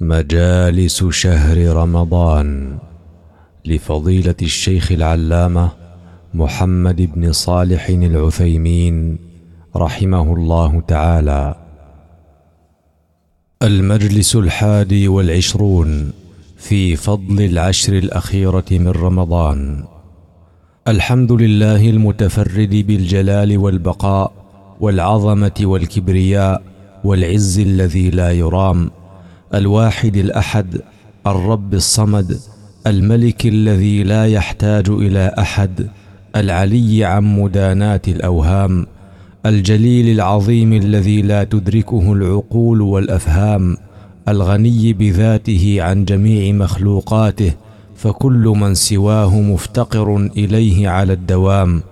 مجالس شهر رمضان لفضيلة الشيخ العلامة محمد بن صالح العثيمين رحمه الله تعالى. المجلس الحادي والعشرون في فضل العشر الأخيرة من رمضان. الحمد لله المتفرد بالجلال والبقاء والعظمة والكبرياء والعز الذي لا يرام الواحد الأحد الرب الصمد الملك الذي لا يحتاج إلى أحد العلي عن مداناة الأوهام الجليل العظيم الذي لا تدركه العقول والأفهام الغني بذاته عن جميع مخلوقاته فكل من سواه مفتقر إليه على الدوام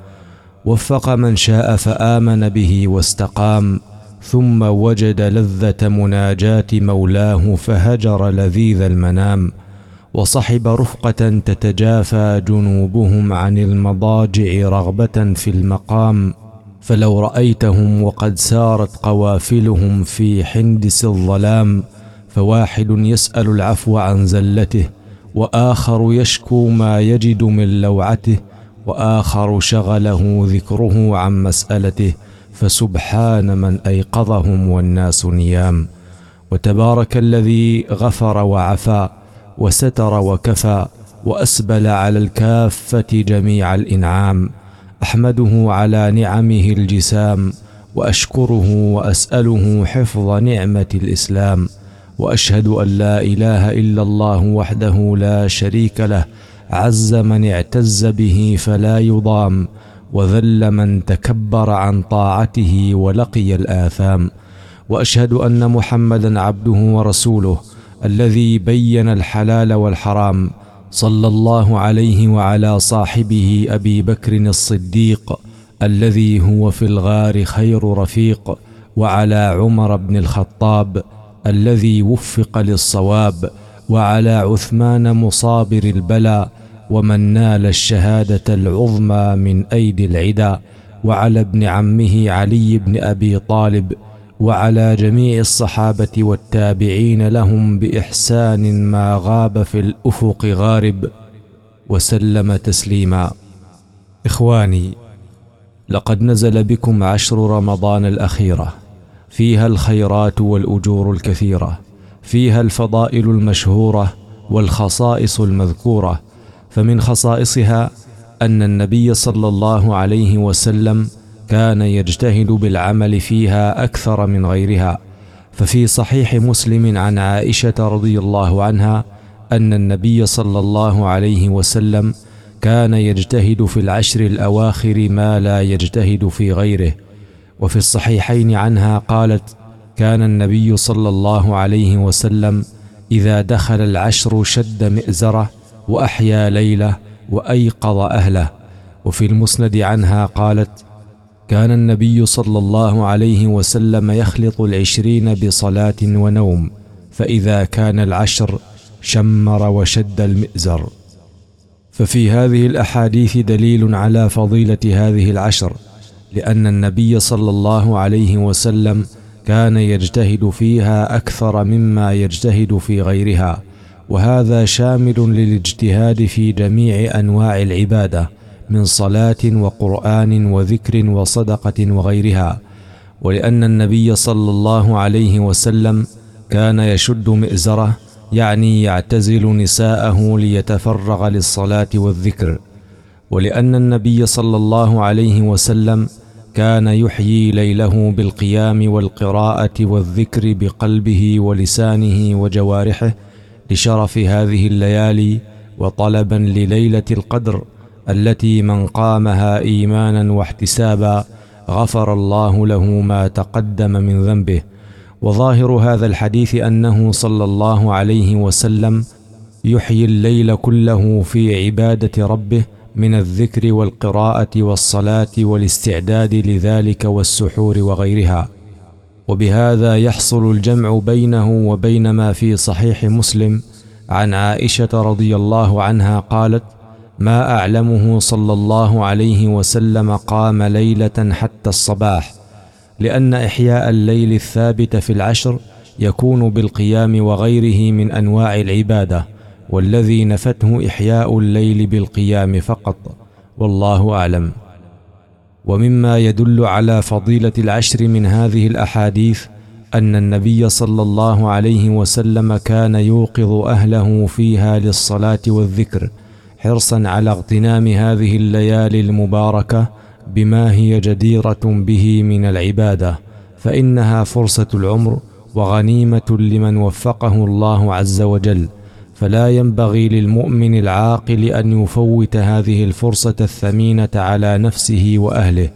وفق من شاء فآمن به واستقام. ثم وجد لذة مناجاة مولاه فهجر لذيذ المنام وصحب رفقة تتجافى جنوبهم عن المضاجع رغبة في المقام فلو رأيتهم وقد سارت قوافلهم في حندس الظلام فواحد يسأل العفو عن زلته وآخر يشكو ما يجد من لوعته وآخر شغله ذكره عن مسألته فسبحان من أيقظهم والناس نيام وتبارك الذي غفر وعفا وستر وكفى وأسبل على الكافة جميع الإنعام أحمده على نعمه الجسام وأشكره وأسأله حفظ نعمة الإسلام وأشهد أن لا إله إلا الله وحده لا شريك له عز من اعتز به فلا يضام وذل من تكبر عن طاعته ولقي الآثام. وأشهد أن محمدا عبده ورسوله الذي بين الحلال والحرام صلى الله عليه وعلى صاحبه أبي بكر الصديق الذي هو في الغار خير رفيق وعلى عمر بن الخطاب الذي وفق للصواب وعلى عثمان مصابر البلاء ومن نال الشهادة العظمى من أيدي العدا وعلى ابن عمه علي بن أبي طالب وعلى جميع الصحابة والتابعين لهم بإحسان ما غاب في الأفق غارب وسلم تسليما. إخواني لقد نزل بكم عشر رمضان الاخيره فيها الخيرات والأجور الكثيرة فيها الفضائل المشهورة والخصائص المذكورة فمن خصائصها أن النبي صلى الله عليه وسلم كان يجتهد بالعمل فيها أكثر من غيرها. ففي صحيح مسلم عن عائشة رضي الله عنها أن النبي صلى الله عليه وسلم كان يجتهد في العشر الأواخر ما لا يجتهد في غيره. وفي الصحيحين عنها قالت كان النبي صلى الله عليه وسلم إذا دخل العشر شد مئزرة وأحيا ليلة وأيقظ أهله. وفي المسند عنها قالت كان النبي صلى الله عليه وسلم يخلط العشرين بصلاة ونوم فإذا كان العشر شمر وشد المئزر. ففي هذه الأحاديث دليل على فضيلة هذه العشر لأن النبي صلى الله عليه وسلم كان يجتهد فيها أكثر مما يجتهد في غيرها. وهذا شامل للاجتهاد في جميع أنواع العبادة من صلاة وقرآن وذكر وصدقة وغيرها. ولأن النبي صلى الله عليه وسلم كان يشد مئزرة يعني يعتزل نساءه ليتفرغ للصلاة والذكر. ولأن النبي صلى الله عليه وسلم كان يحيي ليله بالقيام والقراءة والذكر بقلبه ولسانه وجوارحه لشرف هذه الليالي وطلبا لليلة القدر التي من قامها ايمانا واحتسابا غفر الله له ما تقدم من ذنبه. وظاهر هذا الحديث أنه صلى الله عليه وسلم يحيي الليل كله في عبادة ربه من الذكر والقراءة والصلاة والاستعداد لذلك والسحور وغيرها. وبهذا يحصل الجمع بينه وبين ما في صحيح مسلم عن عائشة رضي الله عنها قالت ما أعلمه صلى الله عليه وسلم قام ليلة حتى الصباح لأن إحياء الليل الثابت في العشر يكون بالقيام وغيره من أنواع العبادة والذي نفته إحياء الليل بالقيام فقط والله أعلم. ومما يدل على فضيلة العشر من هذه الأحاديث أن النبي صلى الله عليه وسلم كان يوقظ أهله فيها للصلاة والذكر حرصا على اغتنام هذه الليالي المباركة بما هي جديرة به من العبادة فإنها فرصة العمر وغنيمة لمن وفقه الله عز وجل. فلا ينبغي للمؤمن العاقل أن يفوت هذه الفرصة الثمينة على نفسه وأهله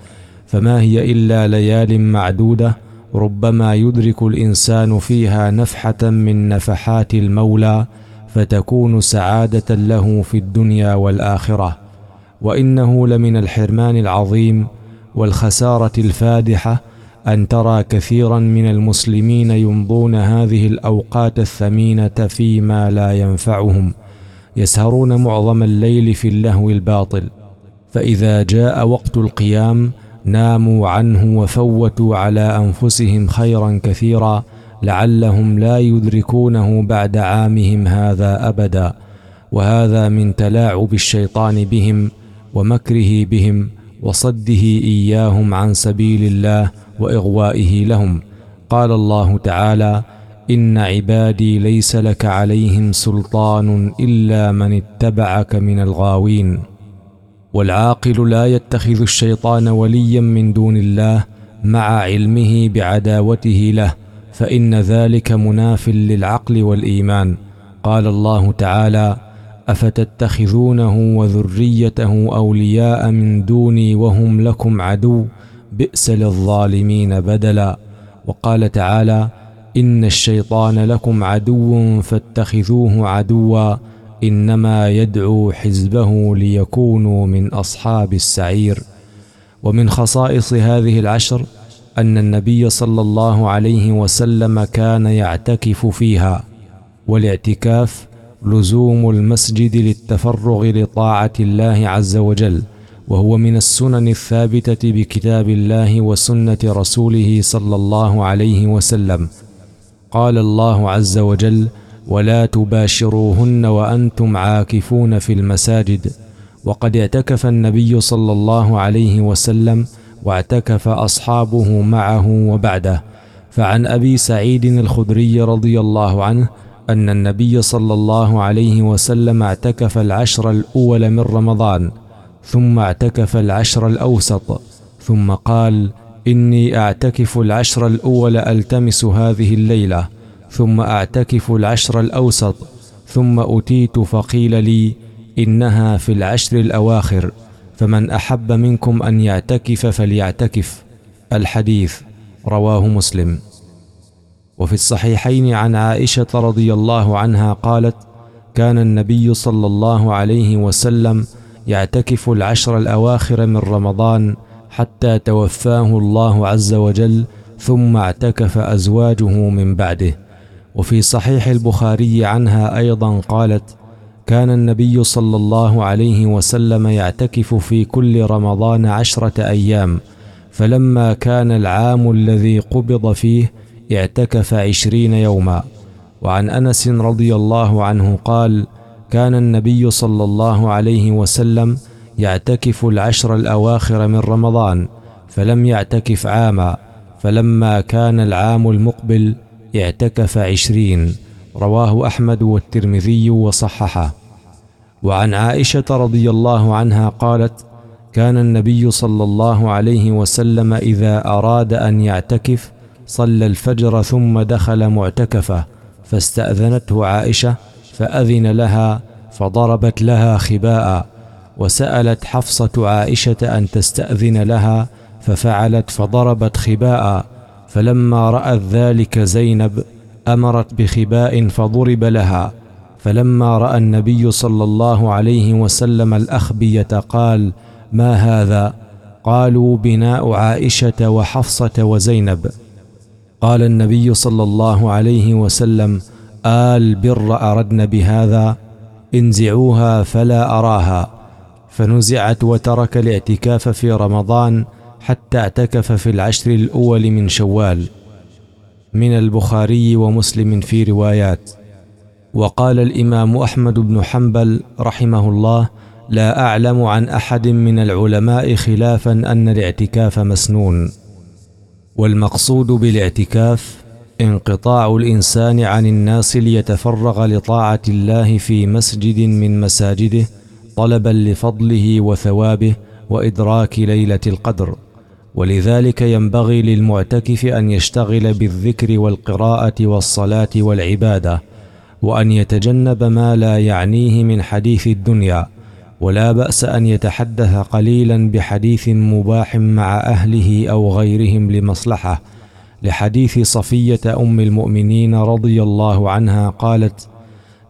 فما هي إلا ليال معدودة ربما يدرك الإنسان فيها نفحة من نفحات المولى فتكون سعادة له في الدنيا والآخرة. وإنه لمن الحرمان العظيم والخسارة الفادحة أن ترى كثيرا من المسلمين يمضون هذه الأوقات الثمينة فيما لا ينفعهم يسهرون معظم الليل في اللهو الباطل. فإذا جاء وقت القيام ناموا عنه وفوتوا على أنفسهم خيرا كثيرا لعلهم لا يدركونه بعد عامهم هذا أبدا. وهذا من تلاعب الشيطان بهم ومكره بهم وصده إياهم عن سبيل الله وإغوائه لهم. قال الله تعالى إن عبادي ليس لك عليهم سلطان إلا من اتبعك من الغاوين. والعاقل لا يتخذ الشيطان وليا من دون الله مع علمه بعداوته له فإن ذلك مناف للعقل والإيمان. قال الله تعالى أفتتخذونه وذريته أولياء من دوني وهم لكم عدو؟ بئس للظالمين بدلا. وقال تعالى إن الشيطان لكم عدو فاتخذوه عدوا إنما يدعو حزبه ليكونوا من أصحاب السعير. ومن خصائص هذه العشر أن النبي صلى الله عليه وسلم كان يعتكف فيها والاعتكاف لزوم المسجد للتفرغ لطاعة الله عز وجل. وهو من السنن الثابتة بكتاب الله وسنة رسوله صلى الله عليه وسلم. قال الله عز وجل ولا تباشروهن وأنتم عاكفون في المساجد. وقد اعتكف النبي صلى الله عليه وسلم واعتكف أصحابه معه وبعده. فعن أبي سعيد الخدري رضي الله عنه أن النبي صلى الله عليه وسلم اعتكف العشر الأول من رمضان. ثم اعتكف العشر الأوسط ثم قال إني أعتكف العشر الأول ألتمس هذه الليلة ثم أعتكف العشر الأوسط ثم أتيت فقيل لي إنها في العشر الأواخر فمن أحب منكم أن يعتكف فليعتكف. الحديث رواه مسلم. وفي الصحيحين عن عائشة رضي الله عنها قالت كان النبي صلى الله عليه وسلم يعتكف العشر الأواخر من رمضان حتى توفاه الله عز وجل ثم اعتكف أزواجه من بعده. وفي صحيح البخاري عنها أيضا قالت كان النبي صلى الله عليه وسلم يعتكف في كل رمضان عشرة أيام فلما كان العام الذي قبض فيه اعتكف عشرين يوما. وعن أنس رضي الله عنه قال كان النبي صلى الله عليه وسلم يعتكف العشر الأواخر من رمضان فلم يعتكف عاما فلما كان العام المقبل اعتكف عشرين رواه أحمد والترمذي وصححه. وعن عائشة رضي الله عنها قالت كان النبي صلى الله عليه وسلم إذا أراد أن يعتكف صلى الفجر ثم دخل معتكفة فاستأذنته عائشة فأذن لها فضربت لها خباء وسألت حفصة عائشة أن تستأذن لها ففعلت فضربت خباء فلما رأت ذلك زينب أمرت بخباء فضرب لها فلما رأى النبي صلى الله عليه وسلم الأخبية قال ما هذا؟ قالوا بناء عائشة وحفصة وزينب. قال النبي صلى الله عليه وسلم آل بر أردن بهذا انزعوها فلا أراها. فنزعت وترك الاعتكاف في رمضان حتى اعتكف في العشر الأول من شوال. من البخاري ومسلم في روايات. وقال الإمام أحمد بن حنبل رحمه الله لا أعلم عن أحد من العلماء خلافا أن الاعتكاف مسنون. والمقصود بالاعتكاف انقطاع الإنسان عن الناس ليتفرغ لطاعة الله في مسجد من مساجده طلبا لفضله وثوابه وإدراك ليلة القدر. ولذلك ينبغي للمعتكف أن يشتغل بالذكر والقراءة والصلاة والعبادة وأن يتجنب ما لا يعنيه من حديث الدنيا. ولا بأس أن يتحدث قليلا بحديث مباح مع أهله أو غيرهم لمصلحة. لحديث صفية أم المؤمنين رضي الله عنها قالت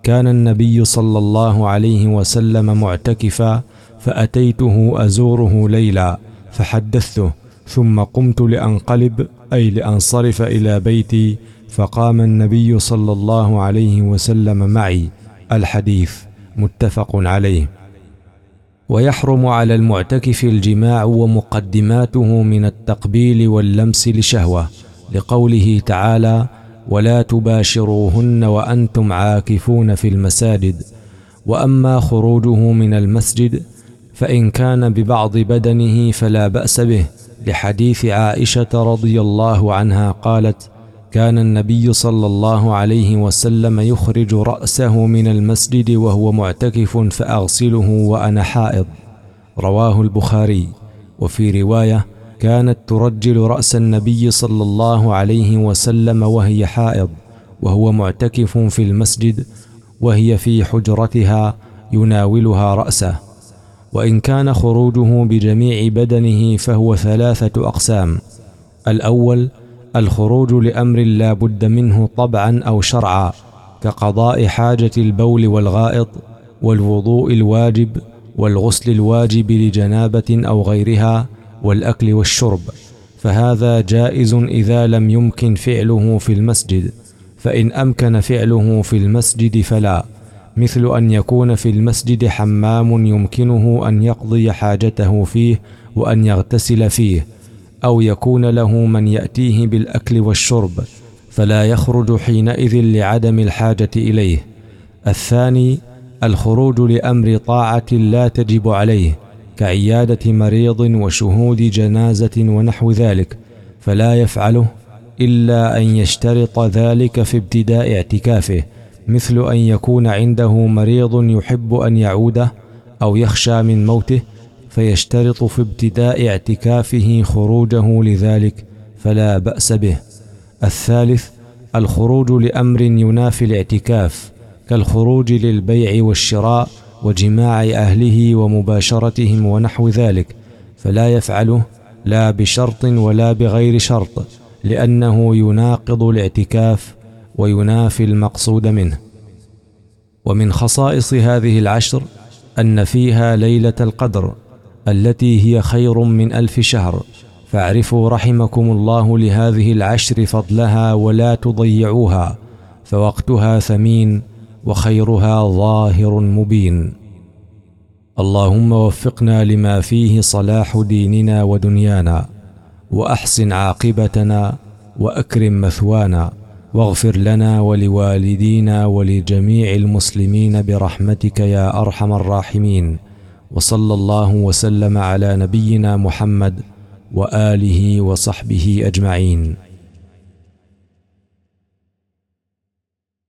كان النبي صلى الله عليه وسلم معتكفا فأتيته أزوره ليلا فحدثته ثم قمت لأنقلب أي لأنصرف إلى بيتي فقام النبي صلى الله عليه وسلم معي. الحديث متفق عليه. ويحرم على المعتكف الجماع ومقدماته من التقبيل واللمس لشهوة. لقوله تعالى ولا تباشروهن وأنتم عاكفون في المساجد وأما خروجه من المسجد فإن كان ببعض بدنه فلا بأس به. لحديث عائشة رضي الله عنها قالت كان النبي صلى الله عليه وسلم يخرج رأسه من المسجد وهو معتكف فأغسله وأنا حائض. رواه البخاري. وفي رواية كانت ترجل رأس النبي صلى الله عليه وسلم وهي حائض وهو معتكف في المسجد وهي في حجرتها يناولها رأسه. وإن كان خروجه بجميع بدنه فهو ثلاثة أقسام. الأول الخروج لأمر لا بد منه طبعا أو شرعا كقضاء حاجة البول والغائط والوضوء الواجب والغسل الواجب لجنابة أو غيرها والأكل والشرب فهذا جائز إذا لم يمكن فعله في المسجد فإن أمكن فعله في المسجد فلا مثل أن يكون في المسجد حمام يمكنه أن يقضي حاجته فيه وأن يغتسل فيه أو يكون له من يأتيه بالأكل والشرب فلا يخرج حينئذ لعدم الحاجة إليه. الثاني الخروج لأمر طاعة لا تجب عليه كعيادة مريض وشهود جنازة ونحو ذلك فلا يفعله إلا أن يشترط ذلك في ابتداء اعتكافه مثل أن يكون عنده مريض يحب أن يعوده أو يخشى من موته فيشترط في ابتداء اعتكافه خروجه لذلك فلا بأس به. الثالث الخروج لأمر ينافي الاعتكاف كالخروج للبيع والشراء وجماع أهله ومباشرتهم ونحو ذلك فلا يفعله لا بشرط ولا بغير شرط لأنه يناقض الاعتكاف وينافي المقصود منه. ومن خصائص هذه العشر أن فيها ليلة القدر التي هي خير من ألف شهر. فاعرفوا رحمكم الله لهذه العشر فضلها ولا تضيعوها فوقتها ثمين وخيرها ظاهر مبين. اللهم وفقنا لما فيه صلاح ديننا ودنيانا وأحسن عاقبتنا وأكرم مثوانا واغفر لنا ولوالدينا ولجميع المسلمين برحمتك يا أرحم الراحمين. وصلى الله وسلم على نبينا محمد وآله وصحبه أجمعين.